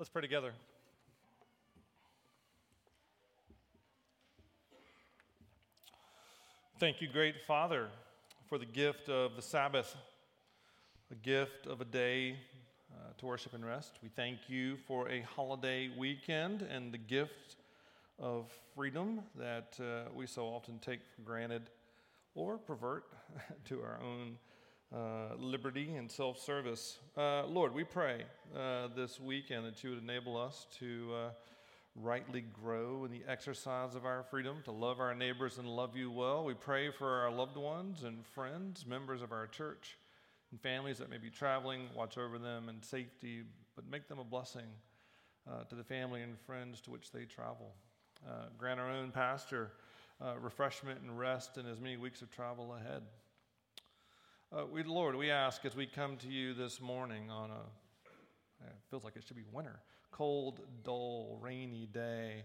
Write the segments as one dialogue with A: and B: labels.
A: Let's pray together. Thank you, great Father, for the gift of the Sabbath, a gift of a day uh, to worship and rest. We thank you for a holiday weekend and the gift of freedom that uh, we so often take for granted or pervert to our own uh, liberty and self service. Uh, Lord, we pray uh, this weekend that you would enable us to uh, rightly grow in the exercise of our freedom, to love our neighbors and love you well. We pray for our loved ones and friends, members of our church, and families that may be traveling. Watch over them in safety, but make them a blessing uh, to the family and friends to which they travel. grant our own pastor refreshment and rest in as many weeks of travel ahead. Uh, we, Lord, we ask as we come to you this morning on a, it feels like it should be winter, cold, dull, rainy day,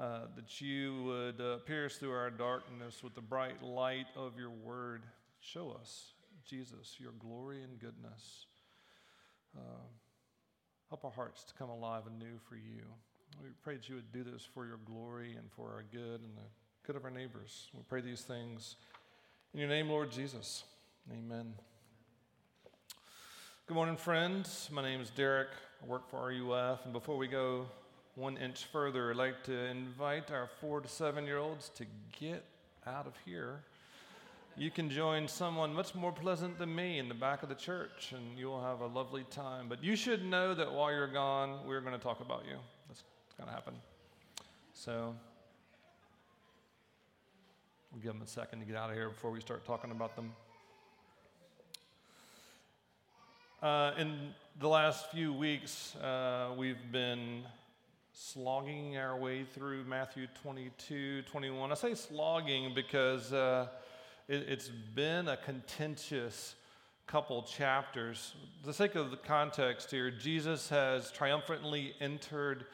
A: uh, that you would uh, pierce through our darkness with the bright light of your word. Show us, Jesus, your glory and goodness. Uh, help our hearts to come alive anew for you. We pray that you would do this for your glory and for our good and the good of our neighbors. We pray these things in your name, Lord Jesus. Amen. Good morning, friends. My name is Derek. I work for RUF. And before we go one inch further, I'd like to invite our four to seven year olds to get out of here. You can join someone much more pleasant than me in the back of the church, and you'll have a lovely time. But you should know that while you're gone, we're going to talk about you. That's going to happen. So, we'll give them a second to get out of here before we start talking about them. Uh, in the last few weeks, uh, we've been slogging our way through Matthew 22, 21. I say slogging because uh, it, has been a contentious couple chapters. For the sake of the context here, Jesus has triumphantly entered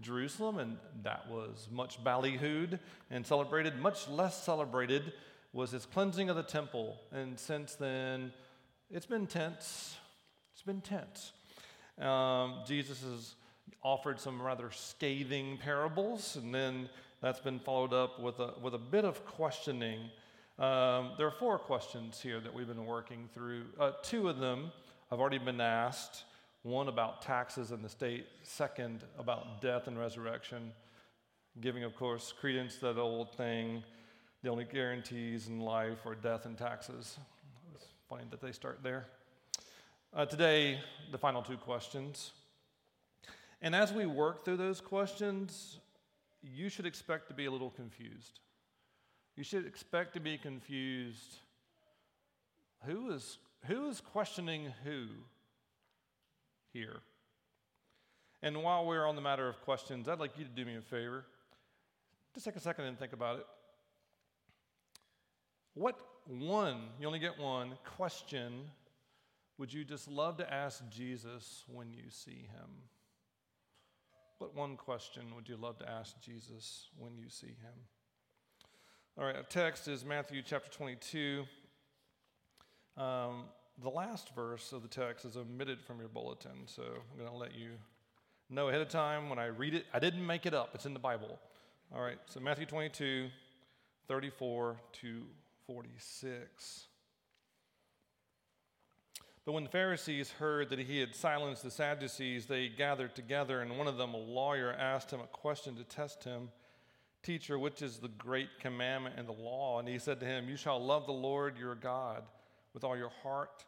A: Jerusalem, and that was much ballyhooed and celebrated. Much less celebrated was his cleansing of the temple. And since then, it's been tense been tense. Um, Jesus has offered some rather scathing parables, and then that's been followed up with a, with a bit of questioning. Um, there are four questions here that we've been working through. Uh, two of them have already been asked one about taxes in the state, second about death and resurrection, giving, of course, credence to that old thing the only guarantees in life are death and taxes. It's funny that they start there. Uh, today, the final two questions. And as we work through those questions, you should expect to be a little confused. You should expect to be confused. Who is, who is questioning who here? And while we're on the matter of questions, I'd like you to do me a favor. Just take a second and think about it. What one, you only get one, question would you just love to ask Jesus when you see him? What one question would you love to ask Jesus when you see him? All right, our text is Matthew chapter 22. Um, the last verse of the text is omitted from your bulletin, so I'm going to let you know ahead of time when I read it. I didn't make it up, it's in the Bible. All right, so Matthew 22, 34 to 46. But when the Pharisees heard that he had silenced the Sadducees, they gathered together, and one of them, a lawyer, asked him a question to test him Teacher, which is the great commandment in the law? And he said to him, You shall love the Lord your God with all your heart,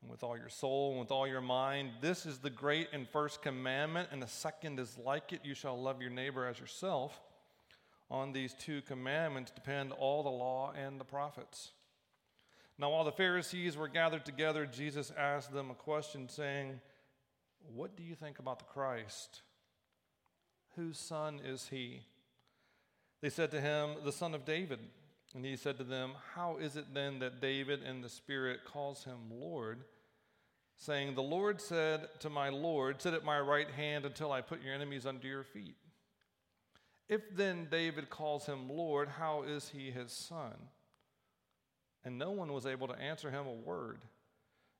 A: and with all your soul, and with all your mind. This is the great and first commandment, and the second is like it you shall love your neighbor as yourself. On these two commandments depend all the law and the prophets. Now, while the Pharisees were gathered together, Jesus asked them a question, saying, What do you think about the Christ? Whose son is he? They said to him, The son of David. And he said to them, How is it then that David in the Spirit calls him Lord? Saying, The Lord said to my Lord, Sit at my right hand until I put your enemies under your feet. If then David calls him Lord, how is he his son? And no one was able to answer him a word.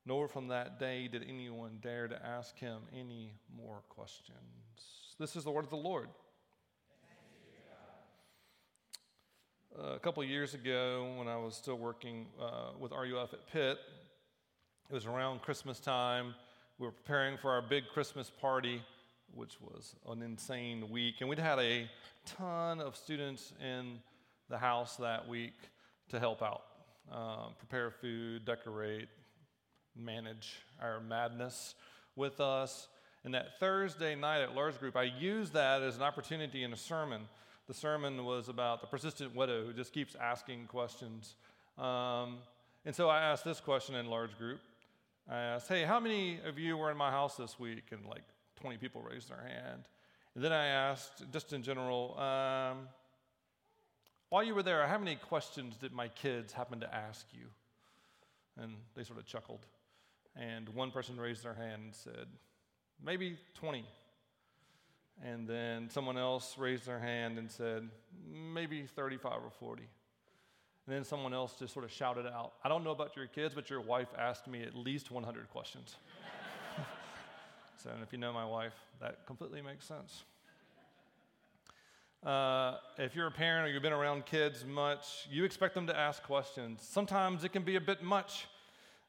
A: nor from that day did anyone dare to ask him any more questions. This is the word of the Lord. Uh, a couple years ago, when I was still working uh, with RUF at Pitt, it was around Christmas time. We were preparing for our big Christmas party, which was an insane week. And we'd had a ton of students in the house that week to help out, um, prepare food, decorate, manage our madness with us. And that Thursday night at large group, I used that as an opportunity in a sermon. The sermon was about the persistent widow who just keeps asking questions. Um, and so I asked this question in large group. I asked, Hey, how many of you were in my house this week? And like 20 people raised their hand. And then I asked, just in general, um, while you were there, how many questions did my kids happen to ask you? And they sort of chuckled. And one person raised their hand and said, maybe 20. And then someone else raised their hand and said, maybe 35 or 40. And then someone else just sort of shouted out, I don't know about your kids, but your wife asked me at least 100 questions. so, if you know my wife, that completely makes sense. Uh, if you're a parent or you've been around kids much, you expect them to ask questions. Sometimes it can be a bit much.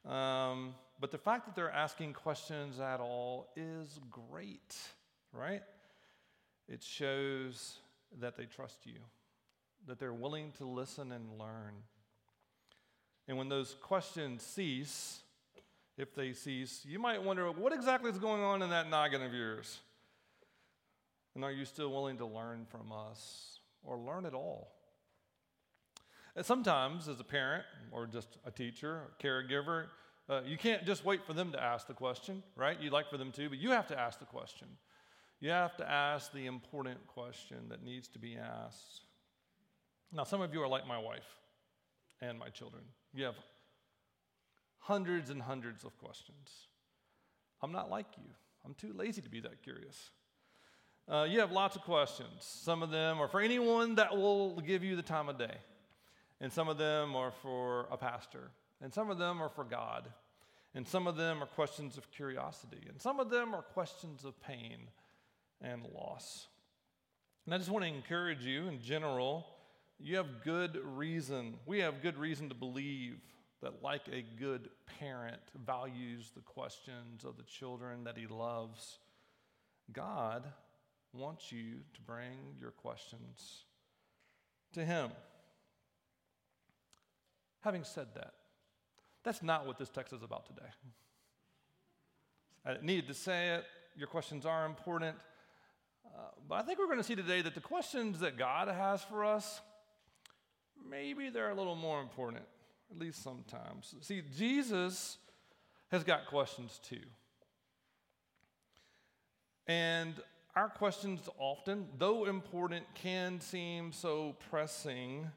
A: Um, but the fact that they're asking questions at all is great, right? It shows that they trust you, that they're willing to listen and learn. And when those questions cease, if they cease, you might wonder what exactly is going on in that noggin of yours? And are you still willing to learn from us or learn at all? And sometimes, as a parent or just a teacher, a caregiver, uh, you can't just wait for them to ask the question, right? You'd like for them to, but you have to ask the question. You have to ask the important question that needs to be asked. Now, some of you are like my wife and my children. You have hundreds and hundreds of questions. I'm not like you, I'm too lazy to be that curious. Uh, you have lots of questions. Some of them are for anyone that will give you the time of day, and some of them are for a pastor, and some of them are for God, and some of them are questions of curiosity, and some of them are questions of pain and loss. And I just want to encourage you in general, you have good reason, we have good reason to believe that, like a good parent values the questions of the children that he loves, God wants you to bring your questions to him. Having said that, that's not what this text is about today. I needed to say it. Your questions are important. Uh, but I think we're going to see today that the questions that God has for us, maybe they're a little more important, at least sometimes. See, Jesus has got questions too. And our questions often, though important, can seem so pressing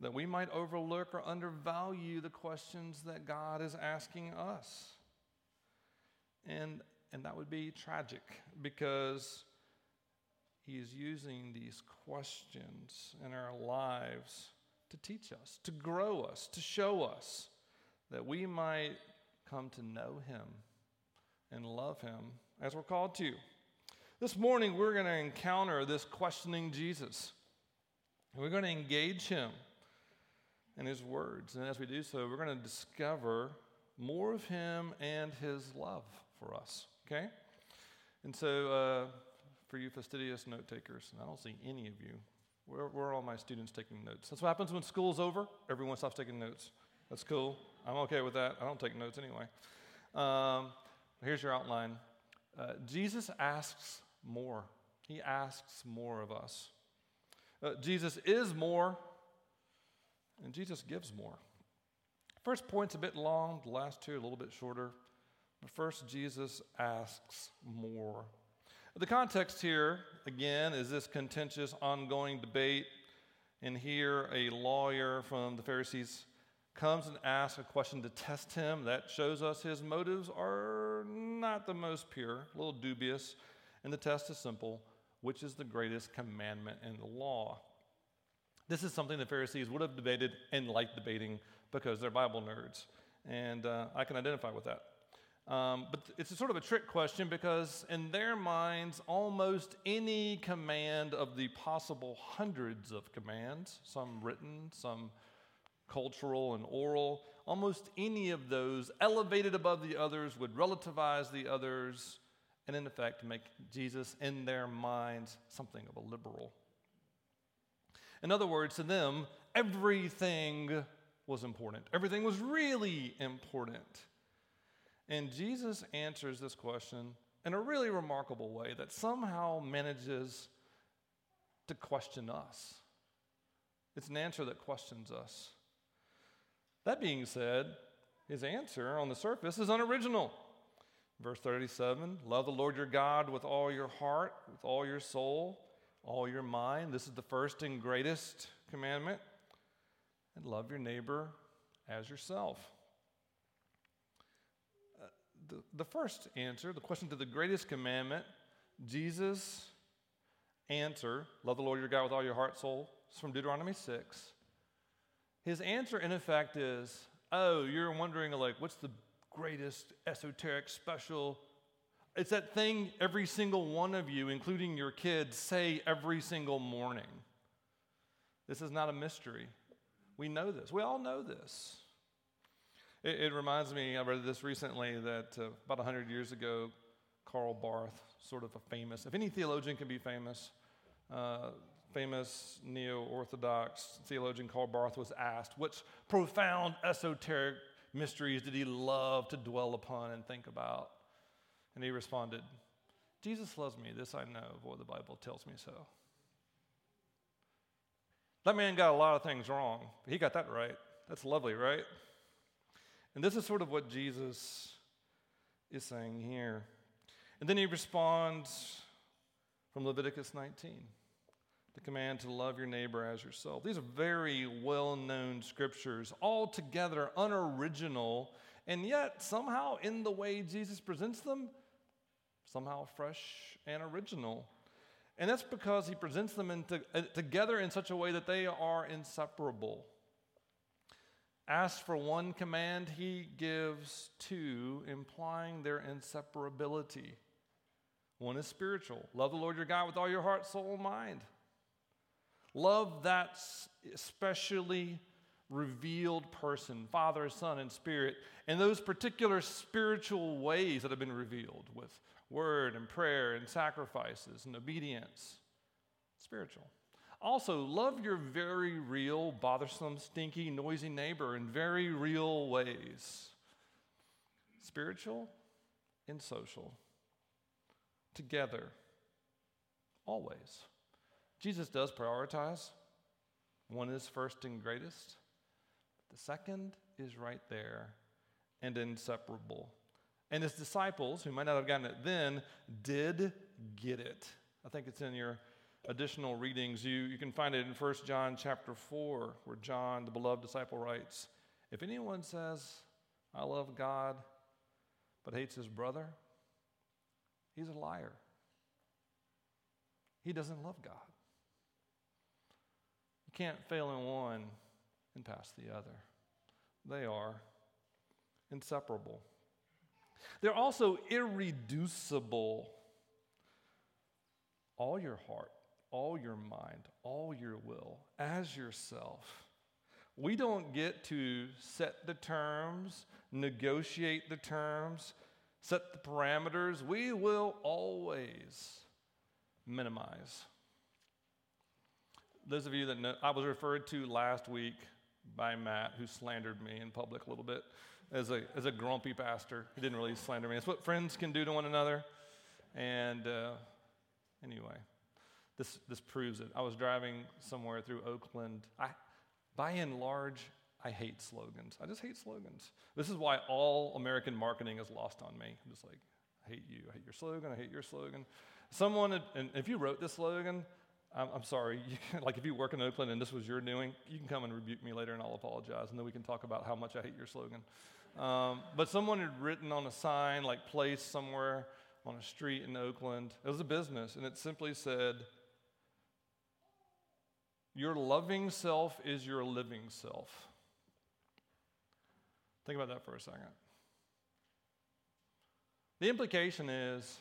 A: that we might overlook or undervalue the questions that God is asking us. And, and that would be tragic because He is using these questions in our lives to teach us, to grow us, to show us that we might come to know Him and love Him as we're called to. This morning, we're going to encounter this questioning Jesus. And we're going to engage Him and his words. And as we do so, we're going to discover more of him and his love for us, okay? And so, uh, for you fastidious note takers, and I don't see any of you, where, where are all my students taking notes? That's what happens when school's over. Everyone stops taking notes. That's cool. I'm okay with that. I don't take notes anyway. Um, here's your outline uh, Jesus asks more, he asks more of us. Uh, Jesus is more and Jesus gives more. First point's a bit long, the last two a little bit shorter. But first, Jesus asks more. The context here, again, is this contentious, ongoing debate. And here, a lawyer from the Pharisees comes and asks a question to test him. That shows us his motives are not the most pure, a little dubious. And the test is simple which is the greatest commandment in the law? This is something the Pharisees would have debated and liked debating because they're Bible nerds. And uh, I can identify with that. Um, but it's a sort of a trick question because, in their minds, almost any command of the possible hundreds of commands, some written, some cultural and oral, almost any of those elevated above the others would relativize the others and, in effect, make Jesus, in their minds, something of a liberal. In other words, to them, everything was important, everything was really important. And Jesus answers this question in a really remarkable way that somehow manages to question us. It's an answer that questions us. That being said, his answer on the surface is unoriginal. Verse 37 Love the Lord your God with all your heart, with all your soul, all your mind. This is the first and greatest commandment. And love your neighbor as yourself uh, the, the first answer, the question to the greatest commandment, Jesus' answer, love the Lord your God with all your heart, soul, is from Deuteronomy 6. His answer, in effect, is oh, you're wondering, like, what's the greatest esoteric special? It's that thing every single one of you, including your kids, say every single morning. This is not a mystery. We know this. We all know this. It, it reminds me, I read this recently, that uh, about 100 years ago, Karl Barth, sort of a famous, if any theologian can be famous, uh, famous neo Orthodox theologian Karl Barth was asked, Which profound esoteric mysteries did he love to dwell upon and think about? And he responded, Jesus loves me, this I know, for the Bible tells me so. That man got a lot of things wrong, but he got that right. That's lovely, right? And this is sort of what Jesus is saying here. And then he responds from Leviticus 19 the command to love your neighbor as yourself. These are very well known scriptures, altogether unoriginal, and yet somehow in the way Jesus presents them, somehow fresh and original. And that's because he presents them into, uh, together in such a way that they are inseparable asks for one command, he gives two, implying their inseparability. One is spiritual love the Lord your God with all your heart, soul, and mind. Love that especially revealed person, Father, Son, and Spirit, in those particular spiritual ways that have been revealed with word and prayer and sacrifices and obedience. Spiritual. Also, love your very real, bothersome, stinky, noisy neighbor in very real ways spiritual and social, together, always. Jesus does prioritize. One is first and greatest, the second is right there and inseparable. And his disciples, who might not have gotten it then, did get it. I think it's in your additional readings, you, you can find it in 1 John chapter 4, where John, the beloved disciple, writes If anyone says, I love God, but hates his brother, he's a liar. He doesn't love God. You can't fail in one and pass the other. They are inseparable. They're also irreducible. All your heart, all your mind, all your will, as yourself. We don't get to set the terms, negotiate the terms, set the parameters. We will always minimize. Those of you that know, I was referred to last week by Matt, who slandered me in public a little bit as a, as a grumpy pastor. He didn't really slander me. It's what friends can do to one another. And uh, anyway, this, this proves it. I was driving somewhere through Oakland. I, by and large, I hate slogans. I just hate slogans. This is why all American marketing is lost on me. I'm just like, I hate you. I hate your slogan. I hate your slogan. Someone, and if you wrote this slogan, I'm, I'm sorry. Like if you work in Oakland and this was your doing, you can come and rebuke me later and I'll apologize. And then we can talk about how much I hate your slogan. Um, but someone had written on a sign, like placed somewhere on a street in Oakland. It was a business, and it simply said, your loving self is your living self. Think about that for a second. The implication is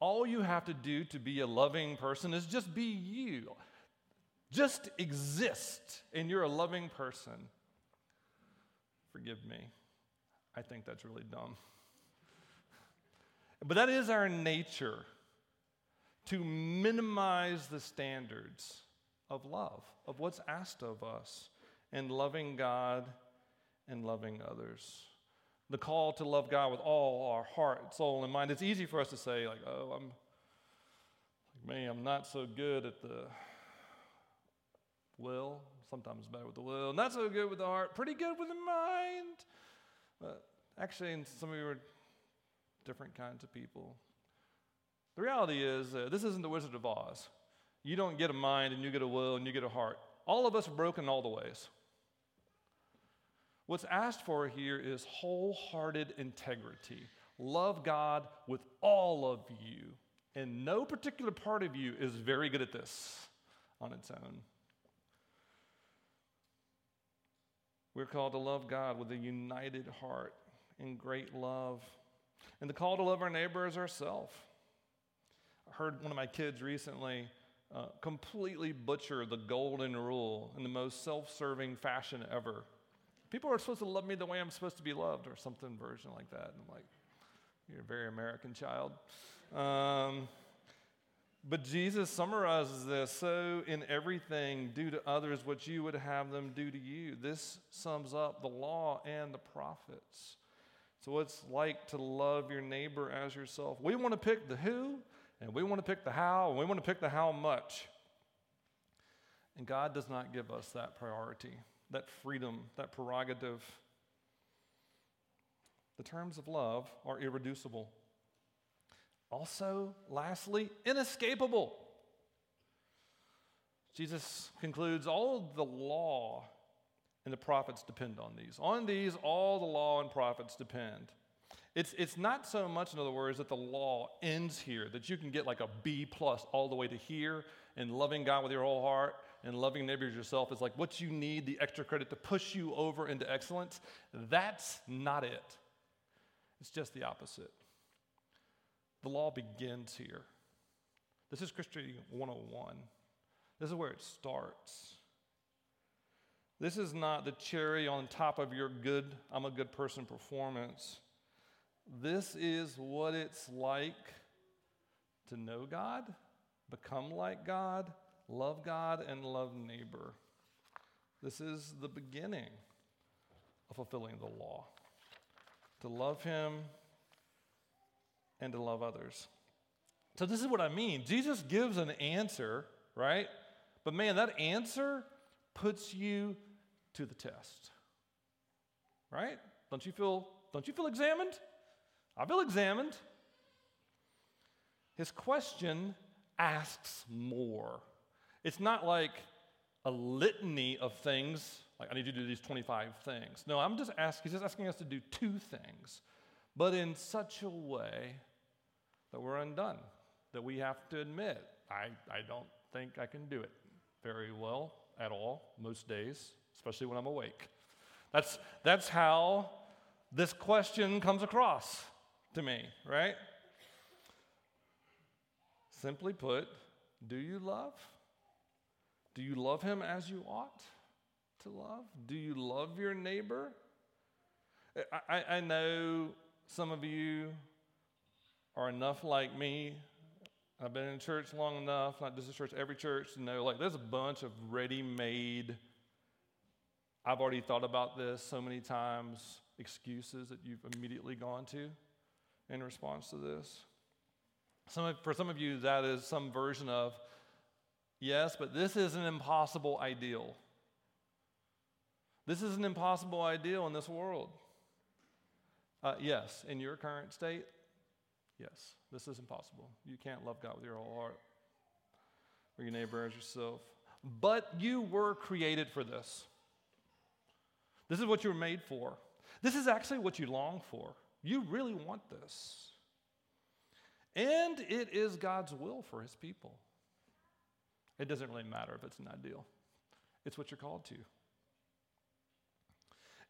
A: all you have to do to be a loving person is just be you. Just exist, and you're a loving person. Forgive me. I think that's really dumb. But that is our nature to minimize the standards of love, of what's asked of us, and loving God and loving others. The call to love God with all our heart, soul, and mind. It's easy for us to say, like, oh, I'm, like, me, I'm not so good at the will. Sometimes better with the will. Not so good with the heart. Pretty good with the mind. But actually, some of you are different kinds of people. The reality is, uh, this isn't the Wizard of Oz. You don't get a mind and you get a will and you get a heart. All of us are broken all the ways. What's asked for here is wholehearted integrity. Love God with all of you. And no particular part of you is very good at this on its own. We're called to love God with a united heart in great love. And the call to love our neighbor as ourselves. I heard one of my kids recently uh, completely butcher the golden rule in the most self serving fashion ever. People are supposed to love me the way I'm supposed to be loved, or something version like that. And I'm like, you're a very American child. Um, but Jesus summarizes this so in everything, do to others what you would have them do to you. This sums up the law and the prophets. So it's like to love your neighbor as yourself. We want to pick the who, and we want to pick the how, and we want to pick the how much. And God does not give us that priority, that freedom, that prerogative. The terms of love are irreducible. Also, lastly, inescapable. Jesus concludes all the law and the prophets depend on these. On these, all the law and prophets depend. It's, it's not so much, in other words, that the law ends here, that you can get like a B plus all the way to here, and loving God with your whole heart and loving neighbors yourself is like what you need, the extra credit to push you over into excellence. That's not it. It's just the opposite. The law begins here. This is Christianity 101. This is where it starts. This is not the cherry on top of your good, I'm a good person performance. This is what it's like to know God, become like God, love God, and love neighbor. This is the beginning of fulfilling the law to love Him and to love others. So, this is what I mean. Jesus gives an answer, right? But man, that answer puts you to the test. Right? Don't you feel don't you feel examined? I feel examined. His question asks more. It's not like a litany of things, like I need you to do these 25 things. No, I'm just asking, he's just asking us to do two things, but in such a way that we're undone, that we have to admit, I, I don't think I can do it very well at all most days especially when I'm awake. That's, that's how this question comes across to me, right? Simply put, do you love? Do you love him as you ought to love? Do you love your neighbor? I, I know some of you are enough like me. I've been in church long enough, not just a church, every church, to know like there's a bunch of ready made I've already thought about this so many times, excuses that you've immediately gone to in response to this. Some of, for some of you, that is some version of, yes, but this is an impossible ideal. This is an impossible ideal in this world. Uh, yes, in your current state, yes, this is impossible. You can't love God with your whole heart or your neighbor as yourself. But you were created for this. This is what you were made for. This is actually what you long for. You really want this. And it is God's will for his people. It doesn't really matter if it's an ideal, it's what you're called to.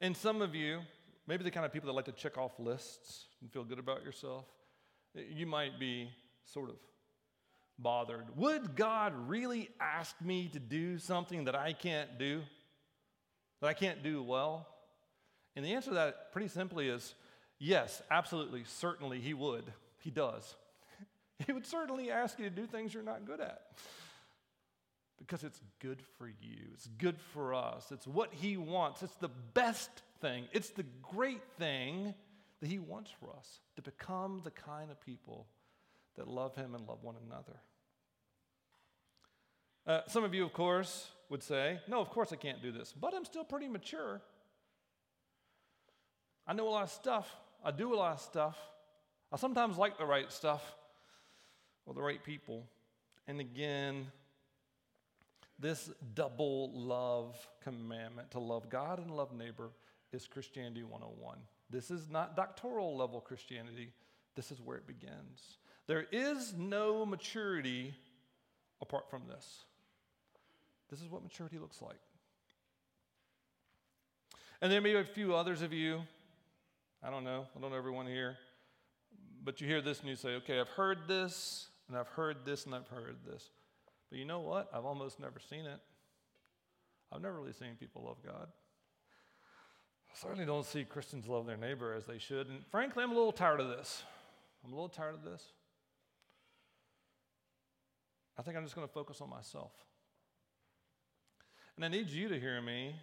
A: And some of you, maybe the kind of people that like to check off lists and feel good about yourself, you might be sort of bothered. Would God really ask me to do something that I can't do? That I can't do well? And the answer to that, pretty simply, is yes, absolutely, certainly He would. He does. He would certainly ask you to do things you're not good at because it's good for you. It's good for us. It's what He wants. It's the best thing. It's the great thing that He wants for us to become the kind of people that love Him and love one another. Uh, some of you, of course, would say, No, of course I can't do this, but I'm still pretty mature. I know a lot of stuff. I do a lot of stuff. I sometimes like the right stuff or the right people. And again, this double love commandment to love God and love neighbor is Christianity 101. This is not doctoral level Christianity, this is where it begins. There is no maturity apart from this. This is what maturity looks like. And there may be a few others of you, I don't know, I don't know everyone here, but you hear this and you say, okay, I've heard this, and I've heard this, and I've heard this. But you know what? I've almost never seen it. I've never really seen people love God. I certainly don't see Christians love their neighbor as they should. And frankly, I'm a little tired of this. I'm a little tired of this. I think I'm just going to focus on myself. And I need you to hear me,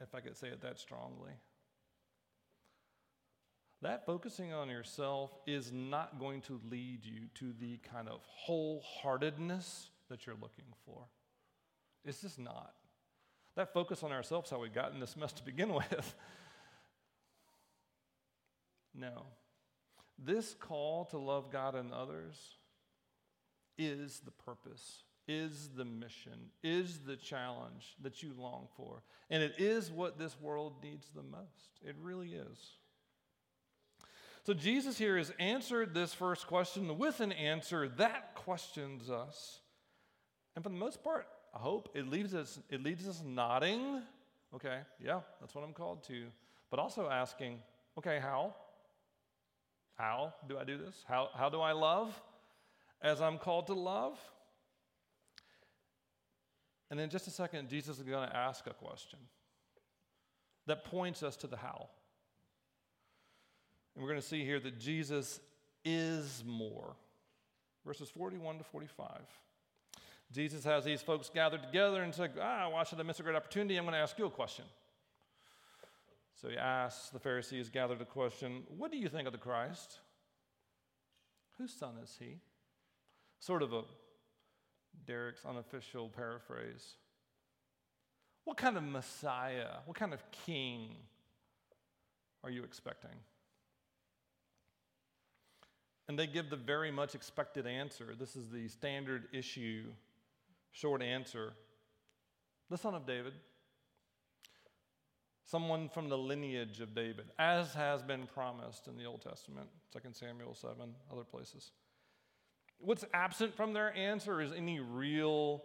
A: if I could say it that strongly. That focusing on yourself is not going to lead you to the kind of wholeheartedness that you're looking for. It's just not. That focus on ourselves, how we got in this mess to begin with. no. This call to love God and others is the purpose, is the mission, is the challenge that you long for. And it is what this world needs the most. It really is. So Jesus here has answered this first question with an answer that questions us. And for the most part, I hope it leaves us, it leaves us nodding. Okay, yeah, that's what I'm called to. But also asking, okay, how? How do I do this? How, how do I love as I'm called to love? And in just a second, Jesus is going to ask a question that points us to the how. And we're going to see here that Jesus is more. Verses 41 to 45. Jesus has these folks gathered together and said, Ah, why should I miss a great opportunity? I'm going to ask you a question. So he asks the Pharisees gathered a question What do you think of the Christ? Whose son is he? Sort of a Derek's unofficial paraphrase. What kind of Messiah, what kind of king are you expecting? And they give the very much expected answer. This is the standard issue short answer. The son of David. Someone from the lineage of David, as has been promised in the Old Testament, 2 Samuel 7, other places. What's absent from their answer is any real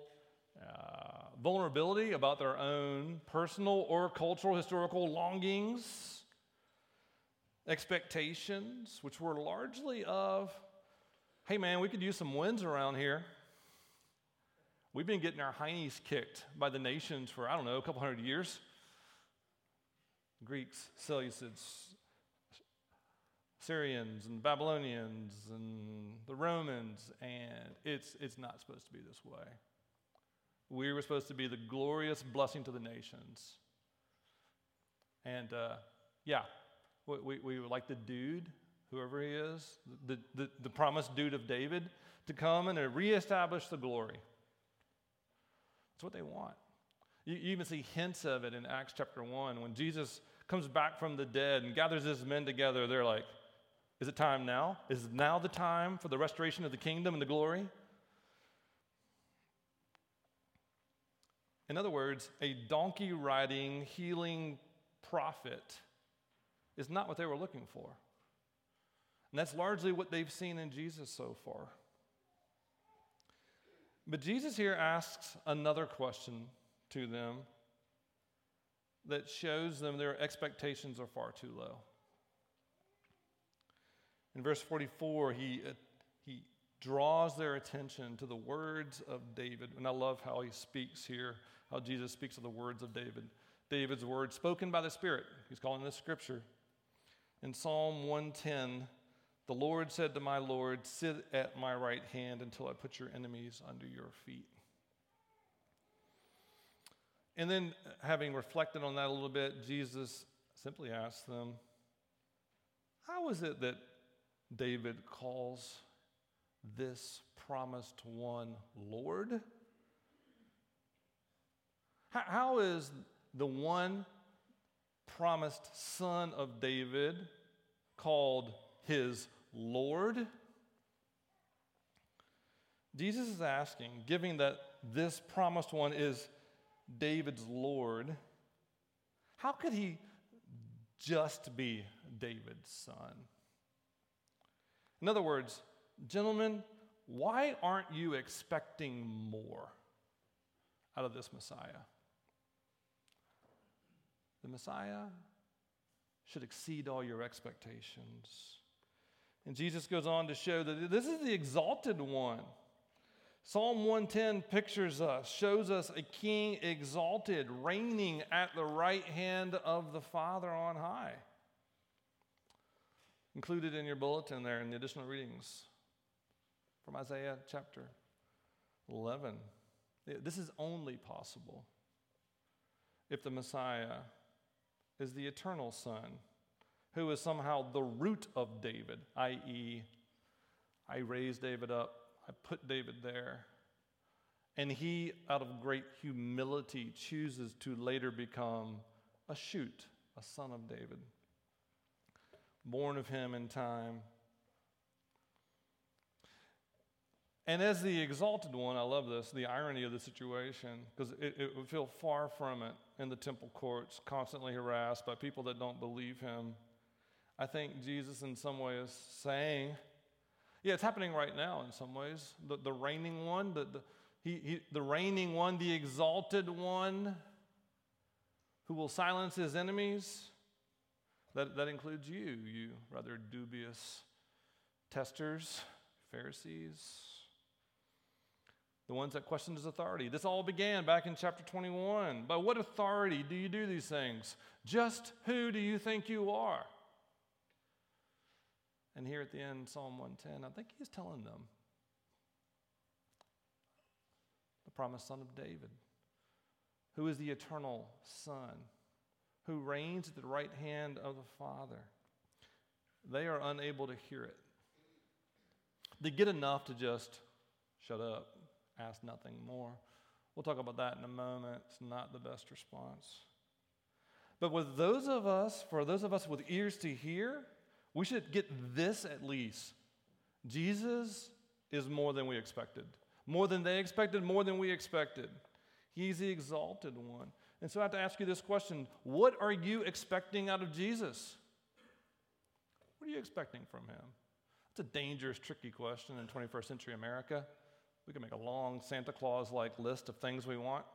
A: uh, vulnerability about their own personal or cultural historical longings expectations, which were largely of, hey man, we could use some wins around here. We've been getting our heinies kicked by the nations for, I don't know, a couple hundred years. Greeks, Seleucids, Syrians, and Babylonians, and the Romans, and it's, it's not supposed to be this way. We were supposed to be the glorious blessing to the nations. And uh, yeah, we, we, we would like the dude, whoever he is, the, the, the promised dude of David, to come and reestablish the glory. That's what they want. You, you even see hints of it in Acts chapter 1 when Jesus comes back from the dead and gathers his men together. They're like, Is it time now? Is now the time for the restoration of the kingdom and the glory? In other words, a donkey riding, healing prophet is not what they were looking for. And that's largely what they've seen in Jesus so far. But Jesus here asks another question to them that shows them their expectations are far too low. In verse 44, he, uh, he draws their attention to the words of David. And I love how he speaks here, how Jesus speaks of the words of David. David's words spoken by the Spirit. He's calling this scripture. In Psalm 110, the Lord said to my Lord, Sit at my right hand until I put your enemies under your feet. And then, having reflected on that a little bit, Jesus simply asked them, How is it that David calls this promised one Lord? How is the one promised son of David called his Lord? Jesus is asking, giving that this promised one is David's Lord, how could he just be David's son? In other words, gentlemen, why aren't you expecting more out of this Messiah? The Messiah should exceed all your expectations. And Jesus goes on to show that this is the exalted one. Psalm 110 pictures us, shows us a king exalted, reigning at the right hand of the Father on high. Included in your bulletin there in the additional readings from Isaiah chapter 11. This is only possible if the Messiah is the eternal Son, who is somehow the root of David, i.e., I raised David up I put David there. And he, out of great humility, chooses to later become a shoot, a son of David, born of him in time. And as the exalted one, I love this, the irony of the situation, because it, it, would feel far from it in the temple courts, constantly harassed by people that don't believe him. I think Jesus, in some way, is saying, yeah, it's happening right now in some ways. The, the reigning one, the, the, he, he, the reigning one, the exalted one who will silence his enemies. That, that includes you, you rather dubious testers, Pharisees, the ones that questioned his authority. This all began back in chapter 21. By what authority do you do these things? Just who do you think you are? And here at the end, Psalm 110, I think he's telling them the promised son of David, who is the eternal Son, who reigns at the right hand of the Father. They are unable to hear it. They get enough to just shut up, ask nothing more. We'll talk about that in a moment. It's not the best response. But with those of us, for those of us with ears to hear, we should get this at least. Jesus is more than we expected, more than they expected, more than we expected. He's the exalted one. And so I have to ask you this question What are you expecting out of Jesus? What are you expecting from him? It's a dangerous, tricky question in 21st century America. We can make a long Santa Claus like list of things we want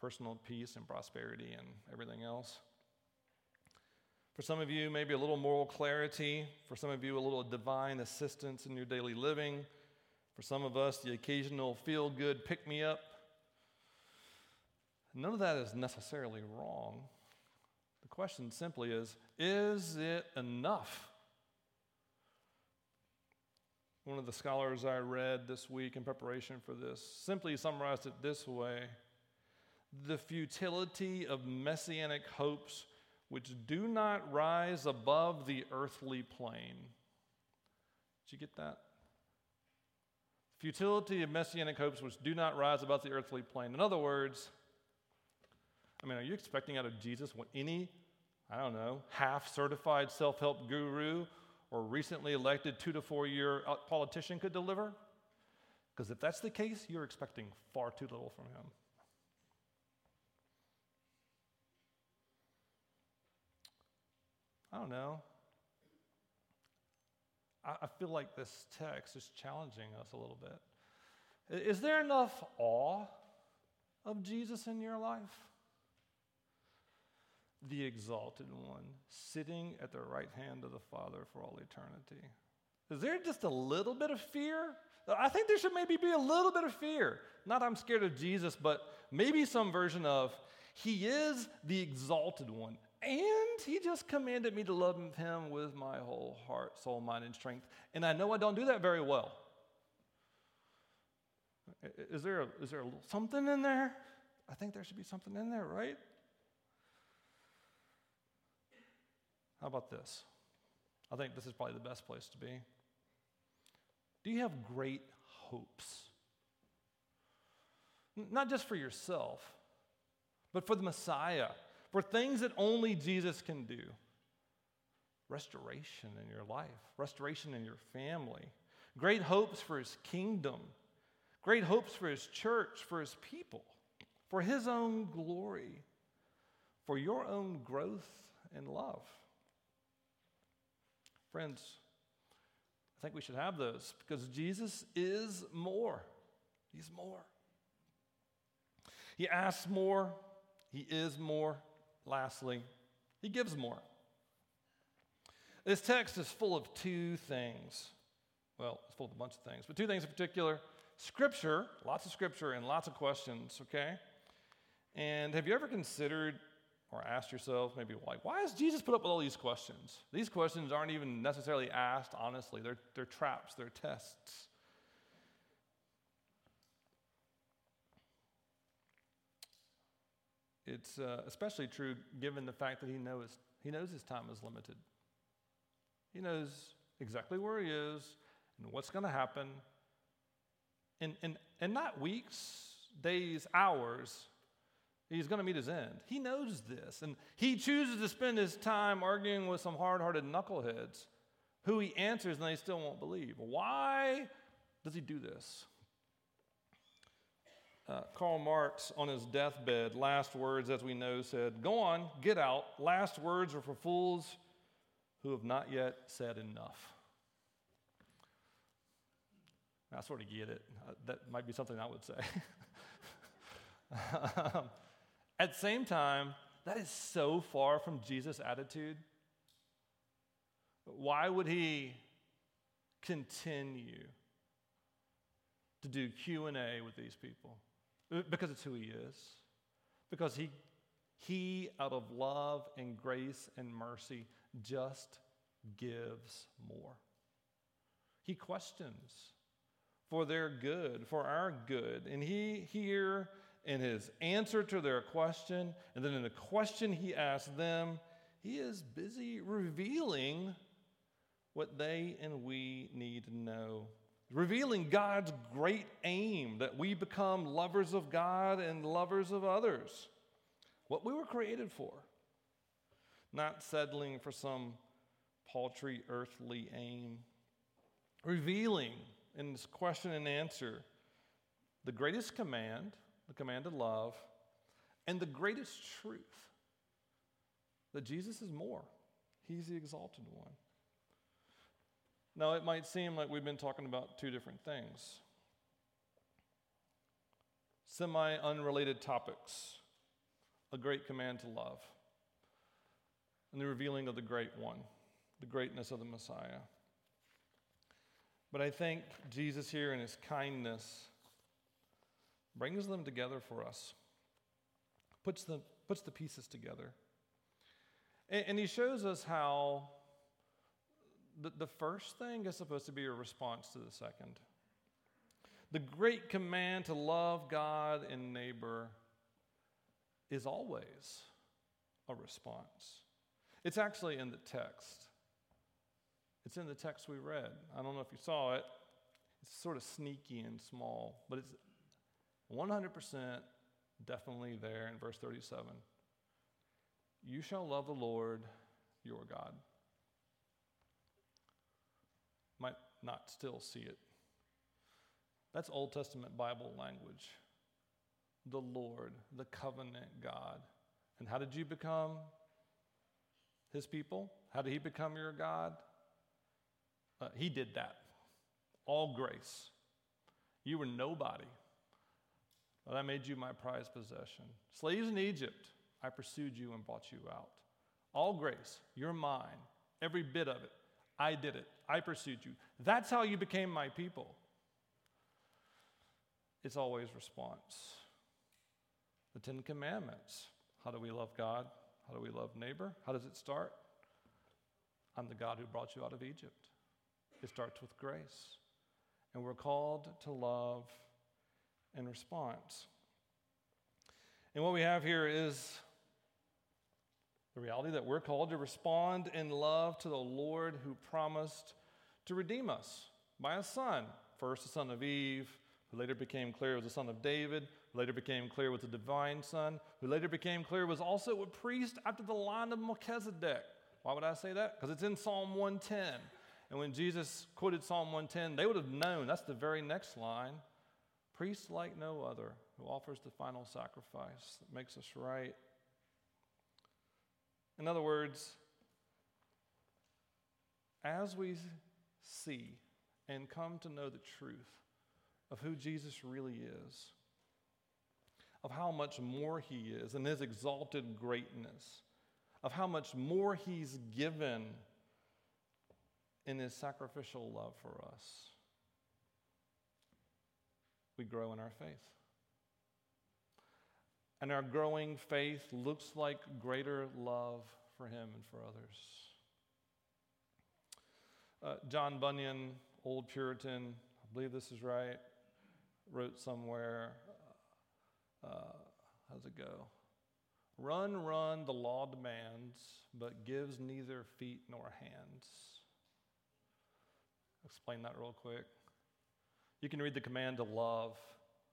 A: personal peace and prosperity and everything else. For some of you, maybe a little moral clarity. For some of you, a little divine assistance in your daily living. For some of us, the occasional feel good pick me up. None of that is necessarily wrong. The question simply is is it enough? One of the scholars I read this week in preparation for this simply summarized it this way The futility of messianic hopes which do not rise above the earthly plane. Did you get that? Futility of messianic hopes which do not rise above the earthly plane. In other words, I mean, are you expecting out of Jesus what any, I don't know, half certified self help guru or recently elected two to four year uh, politician could deliver? Because if that's the case, you're expecting far too little from him. I don't know. I, I feel like this text is challenging us a little bit. Is there enough awe of Jesus in your life? The exalted one, sitting at the right hand of the Father for all eternity. Is there just a little bit of fear? I think there should maybe be a little bit of fear. Not I'm scared of Jesus, but maybe some version of He is the exalted one. And He just commanded me to love Him with my whole heart, soul, mind, and strength. And I know I don't do that very well. Is there, a, is there a something in there? I think there should be something in there, right? How about this? I think this is probably the best place to be. Do you have great hopes? Not just for yourself, but for the Messiah, for things that only Jesus can do. Restoration in your life, restoration in your family, great hopes for his kingdom, great hopes for his church, for his people, for his own glory, for your own growth and love. Friends, I think we should have those because Jesus is more. He's more. He asks more, He is more. Lastly, He gives more. This text is full of two things. Well, it's full of a bunch of things, but two things in particular scripture, lots of scripture, and lots of questions, okay? And have you ever considered or ask yourself, maybe like, why has Jesus put up with all these questions? These questions aren't even necessarily asked honestly, they're, they're traps, they're tests. It's uh, especially true given the fact that he knows, he knows his time is limited. He knows exactly where he is and what's going to happen. In, in, in not weeks, days, hours, He's going to meet his end. He knows this. And he chooses to spend his time arguing with some hard hearted knuckleheads who he answers and they still won't believe. Why does he do this? Uh, Karl Marx, on his deathbed, last words, as we know, said, Go on, get out. Last words are for fools who have not yet said enough. I sort of get it. Uh, that might be something I would say. um, at the same time, that is so far from Jesus' attitude. Why would he continue to do Q&A with these people? Because it's who he is. Because he he out of love and grace and mercy just gives more. He questions for their good, for our good. And he here in his answer to their question, and then in the question he asked them, he is busy revealing what they and we need to know. Revealing God's great aim that we become lovers of God and lovers of others. What we were created for. Not settling for some paltry earthly aim. Revealing in this question and answer the greatest command the command to love, and the greatest truth that Jesus is more. He's the exalted one. Now, it might seem like we've been talking about two different things semi unrelated topics a great command to love, and the revealing of the great one, the greatness of the Messiah. But I think Jesus here in his kindness brings them together for us, puts the, puts the pieces together. And, and he shows us how the, the first thing is supposed to be a response to the second. The great command to love God and neighbor is always a response. It's actually in the text. It's in the text we read. I don't know if you saw it. It's sort of sneaky and small, but it's 100% definitely there in verse 37. You shall love the Lord your God. Might not still see it. That's Old Testament Bible language. The Lord, the covenant God. And how did you become his people? How did he become your God? Uh, he did that. All grace. You were nobody. But I made you my prized possession. Slaves in Egypt, I pursued you and bought you out. All grace, you're mine, every bit of it. I did it. I pursued you. That's how you became my people. It's always response. The Ten Commandments. How do we love God? How do we love neighbor? How does it start? I'm the God who brought you out of Egypt. It starts with grace. And we're called to love and response. And what we have here is the reality that we're called to respond in love to the Lord who promised to redeem us by a son. First, the son of Eve, who later became clear was the son of David, who later became clear was the divine son, who later became clear was also a priest after the line of Melchizedek. Why would I say that? Because it's in Psalm 110. And when Jesus quoted Psalm 110, they would have known that's the very next line priest like no other, who offers the final sacrifice that makes us right. In other words, as we see and come to know the truth of who Jesus really is, of how much more he is and his exalted greatness, of how much more he's given in his sacrificial love for us, we grow in our faith. And our growing faith looks like greater love for him and for others. Uh, John Bunyan, old Puritan, I believe this is right, wrote somewhere, uh, how does it go? Run, run, the law demands, but gives neither feet nor hands. Explain that real quick. You can read the command to love,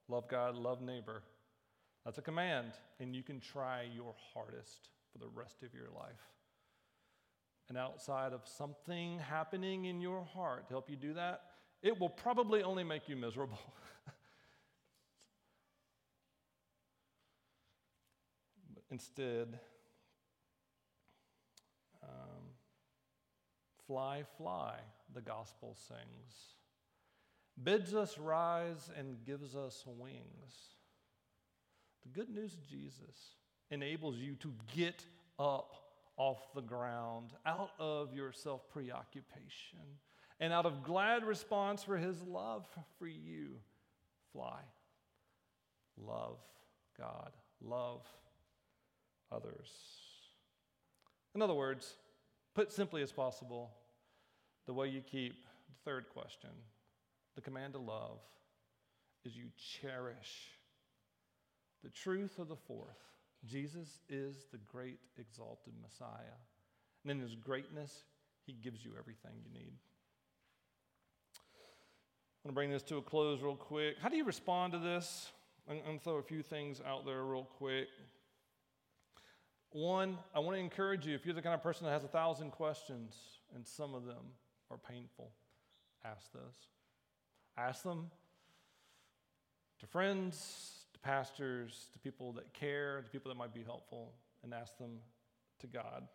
A: love God, love neighbor. That's a command, and you can try your hardest for the rest of your life. And outside of something happening in your heart to help you do that, it will probably only make you miserable. Instead, um, fly, fly, the gospel sings, bids us rise and gives us wings. The good news of Jesus enables you to get up off the ground, out of your self preoccupation, and out of glad response for his love for you, fly. Love God. Love others. In other words, put simply as possible, the way you keep the third question, the command to love, is you cherish the truth of the fourth. Jesus is the great exalted Messiah. And in his greatness, he gives you everything you need. I'm going to bring this to a close real quick. How do you respond to this? I'm going to throw a few things out there real quick. One, I want to encourage you if you're the kind of person that has a thousand questions and some of them are painful, ask those. Ask them to friends, to pastors, to people that care, to people that might be helpful, and ask them to God.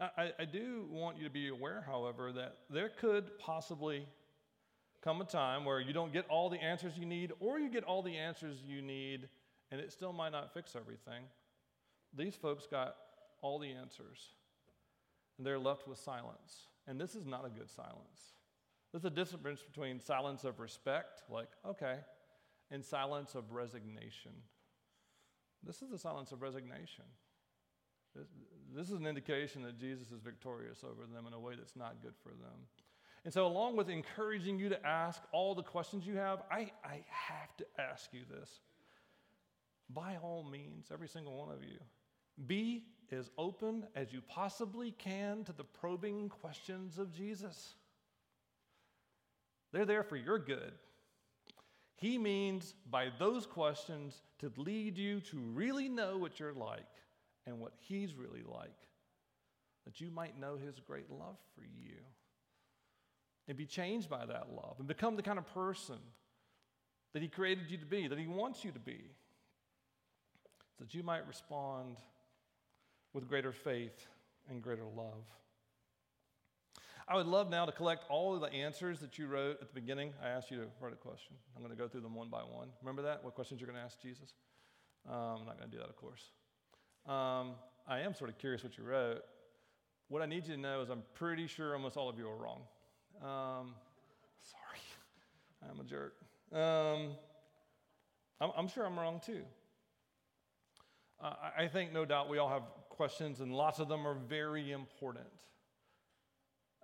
A: I, I do want you to be aware, however, that there could possibly come a time where you don't get all the answers you need, or you get all the answers you need, and it still might not fix everything. These folks got all the answers, and they're left with silence. And this is not a good silence. There's a difference between silence of respect, like, okay, and silence of resignation. This is a silence of resignation. This, this, is an indication that Jesus is victorious over them in a way that's not good for them. And so, along with encouraging you to ask all the questions you have, I, I have to ask you this. By all means, every single one of you, be as open as you possibly can to the probing questions of Jesus. They're there for your good. He means by those questions to lead you to really know what you're like and what He's really like, that you might know His great love for you and be changed by that love and become the kind of person that He created you to be, that He wants you to be, so that you might respond with greater faith and greater love. I would love now to collect all of the answers that you wrote at the beginning. I asked you to write a question. I'm going to go through them one by one. Remember that? What questions you're going to ask Jesus? Um, I'm not going to do that, of course. Um, I am sort of curious what you wrote. What I need you to know is I'm pretty sure almost all of you are wrong. Um, sorry, I'm a jerk. Um, I'm, I'm, sure I'm wrong too. Uh, I think no doubt we all have questions, and lots of them are very important.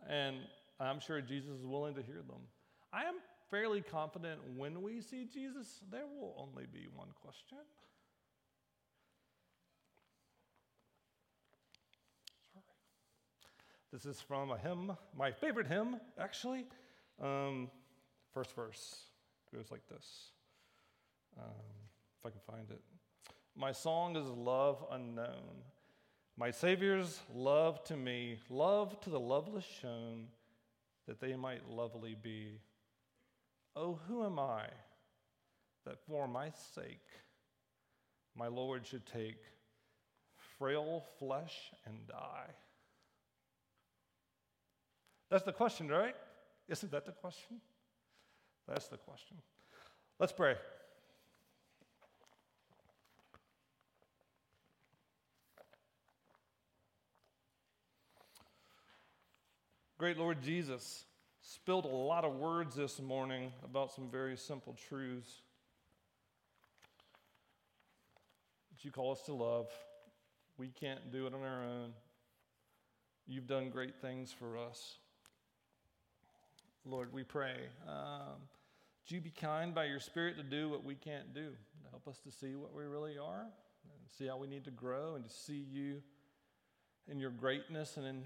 A: And I'm sure Jesus is willing to hear them. I am fairly confident when we see Jesus, there will only be one question. Sorry. This is from a hymn, my favorite hymn, actually. Um, first verse goes like this. Um, if I can find it. My song is love unknown. My Savior's love to me, love to the loveless shown, that they might lovely be. Oh, who am I that for my sake my Lord should take frail flesh and die? That's the question, right? Isn't that the question? That's the question. Let's pray. Great Lord Jesus spilled a lot of words this morning about some very simple truths that you call us to love. We can't do it on our own. You've done great things for us. Lord, we pray. Um, that you be kind by your Spirit to do what we can't do, help us to see what we really are, and see how we need to grow, and to see you in your greatness and in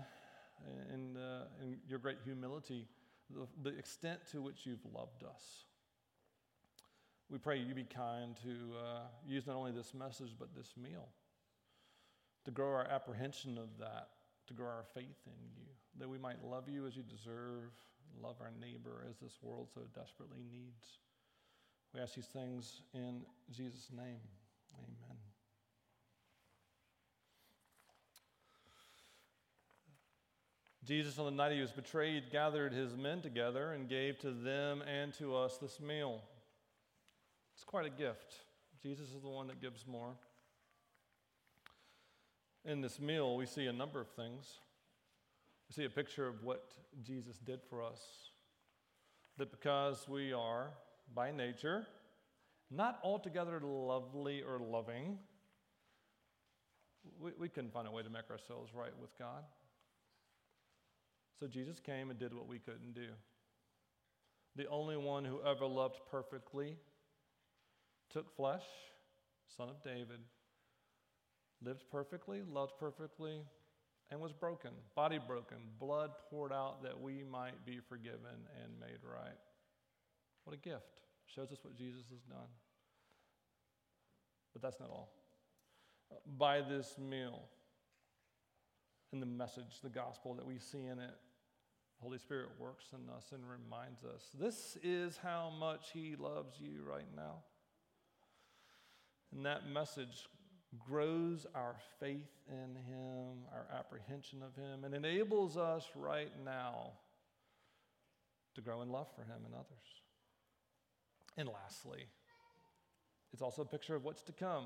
A: and, uh, and your great humility, the, the extent to which you've loved us. We pray you be kind to uh, use not only this message, but this meal to grow our apprehension of that, to grow our faith in you, that we might love you as you deserve, love our neighbor as this world so desperately needs. We ask these things in Jesus' name. Amen. Jesus, on the night he was betrayed, gathered his men together and gave to them and to us this meal. It's quite a gift. Jesus is the one that gives more. In this meal, we see a number of things. We see a picture of what Jesus did for us. That because we are, by nature, not altogether lovely or loving, we, we couldn't find a way to make ourselves right with God. So Jesus came and did what we couldn't do. The only one who ever loved perfectly took flesh, son of David, lived perfectly, loved perfectly, and was broken, body broken, blood poured out that we might be forgiven and made right. What a gift. Shows us what Jesus has done. But that's not all. By this meal, in the message, the gospel that we see in it. Holy Spirit works in us and reminds us this is how much He loves you right now. And that message grows our faith in Him, our apprehension of Him, and enables us right now to grow in love for Him and others. And lastly, it's also a picture of what's to come.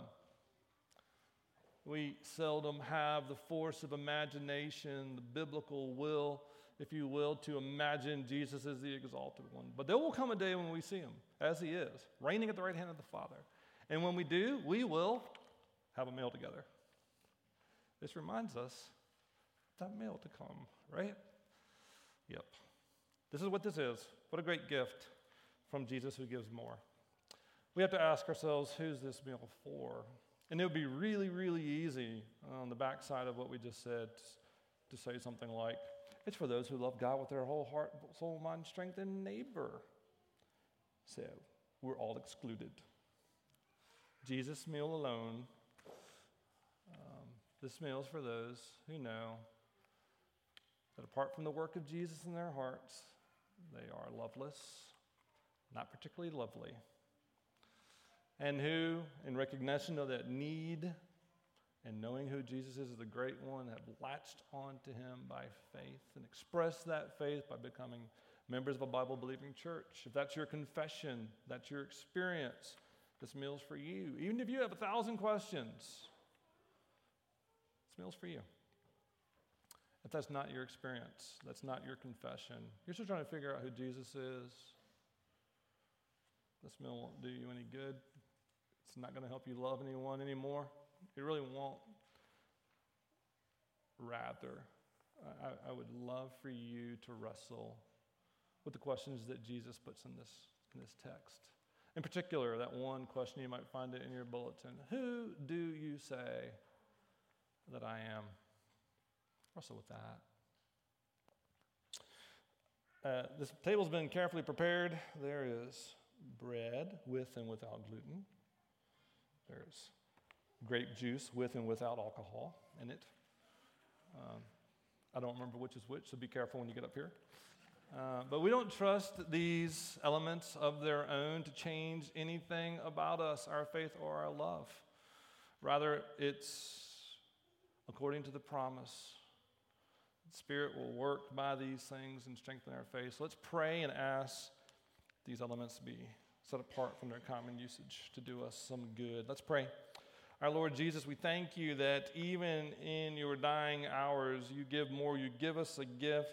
A: We seldom have the force of imagination, the biblical will, if you will, to imagine Jesus as the exalted one. But there will come a day when we see him as he is, reigning at the right hand of the Father. And when we do, we will have a meal together. This reminds us that meal to come, right? Yep. This is what this is. What a great gift from Jesus who gives more. We have to ask ourselves who's this meal for? And it would be really, really easy on the backside of what we just said to say something like, it's for those who love God with their whole heart, soul, mind, strength, and neighbor. So we're all excluded. Jesus' meal alone. Um, this meal is for those who know that apart from the work of Jesus in their hearts, they are loveless, not particularly lovely and who, in recognition of that need and knowing who Jesus is, the great one, have latched onto him by faith and expressed that faith by becoming members of a Bible believing church. If that's your confession, that's your experience, this meal's for you. Even if you have a thousand questions, This meal's for you. If that's not your experience, that's not your confession, you're still trying to figure out who Jesus is, this meal won't do you any good. It's not going to help you love anyone anymore. It really won't. Rather, I, I would love for you to wrestle with the questions that Jesus puts in this, in this text. In particular, that one question you might find it in your bulletin Who do you say that I am? Wrestle with that. Uh, this table's been carefully prepared. There is bread with and without gluten. There's grape juice with and without alcohol in it. Um, I don't remember which is which, so be careful when you get up here. Uh, but we don't trust these elements of their own to change anything about us, our faith, or our love. Rather, it's according to the promise. The Spirit will work by these things and strengthen our faith. So let's pray and ask these elements to be set apart from their common usage to do us some good. Let's pray. Our Lord Jesus, we thank you that even in your dying hours, you give more. You give us a gift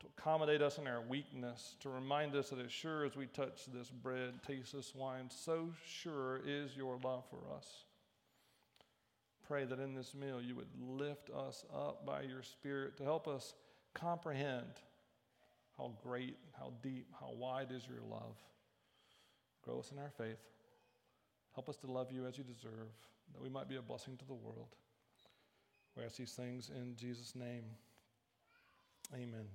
A: to accommodate us in our weakness, to remind us that as sure as we touch this bread, taste this wine, so sure is your love for us. Pray that in this meal you would lift us up by your Spirit to help us comprehend how great, how deep, how wide is your love. Grow us in our faith. Help us to love you as you deserve, that we might be a blessing to the world. We ask these things in Jesus' name. Amen.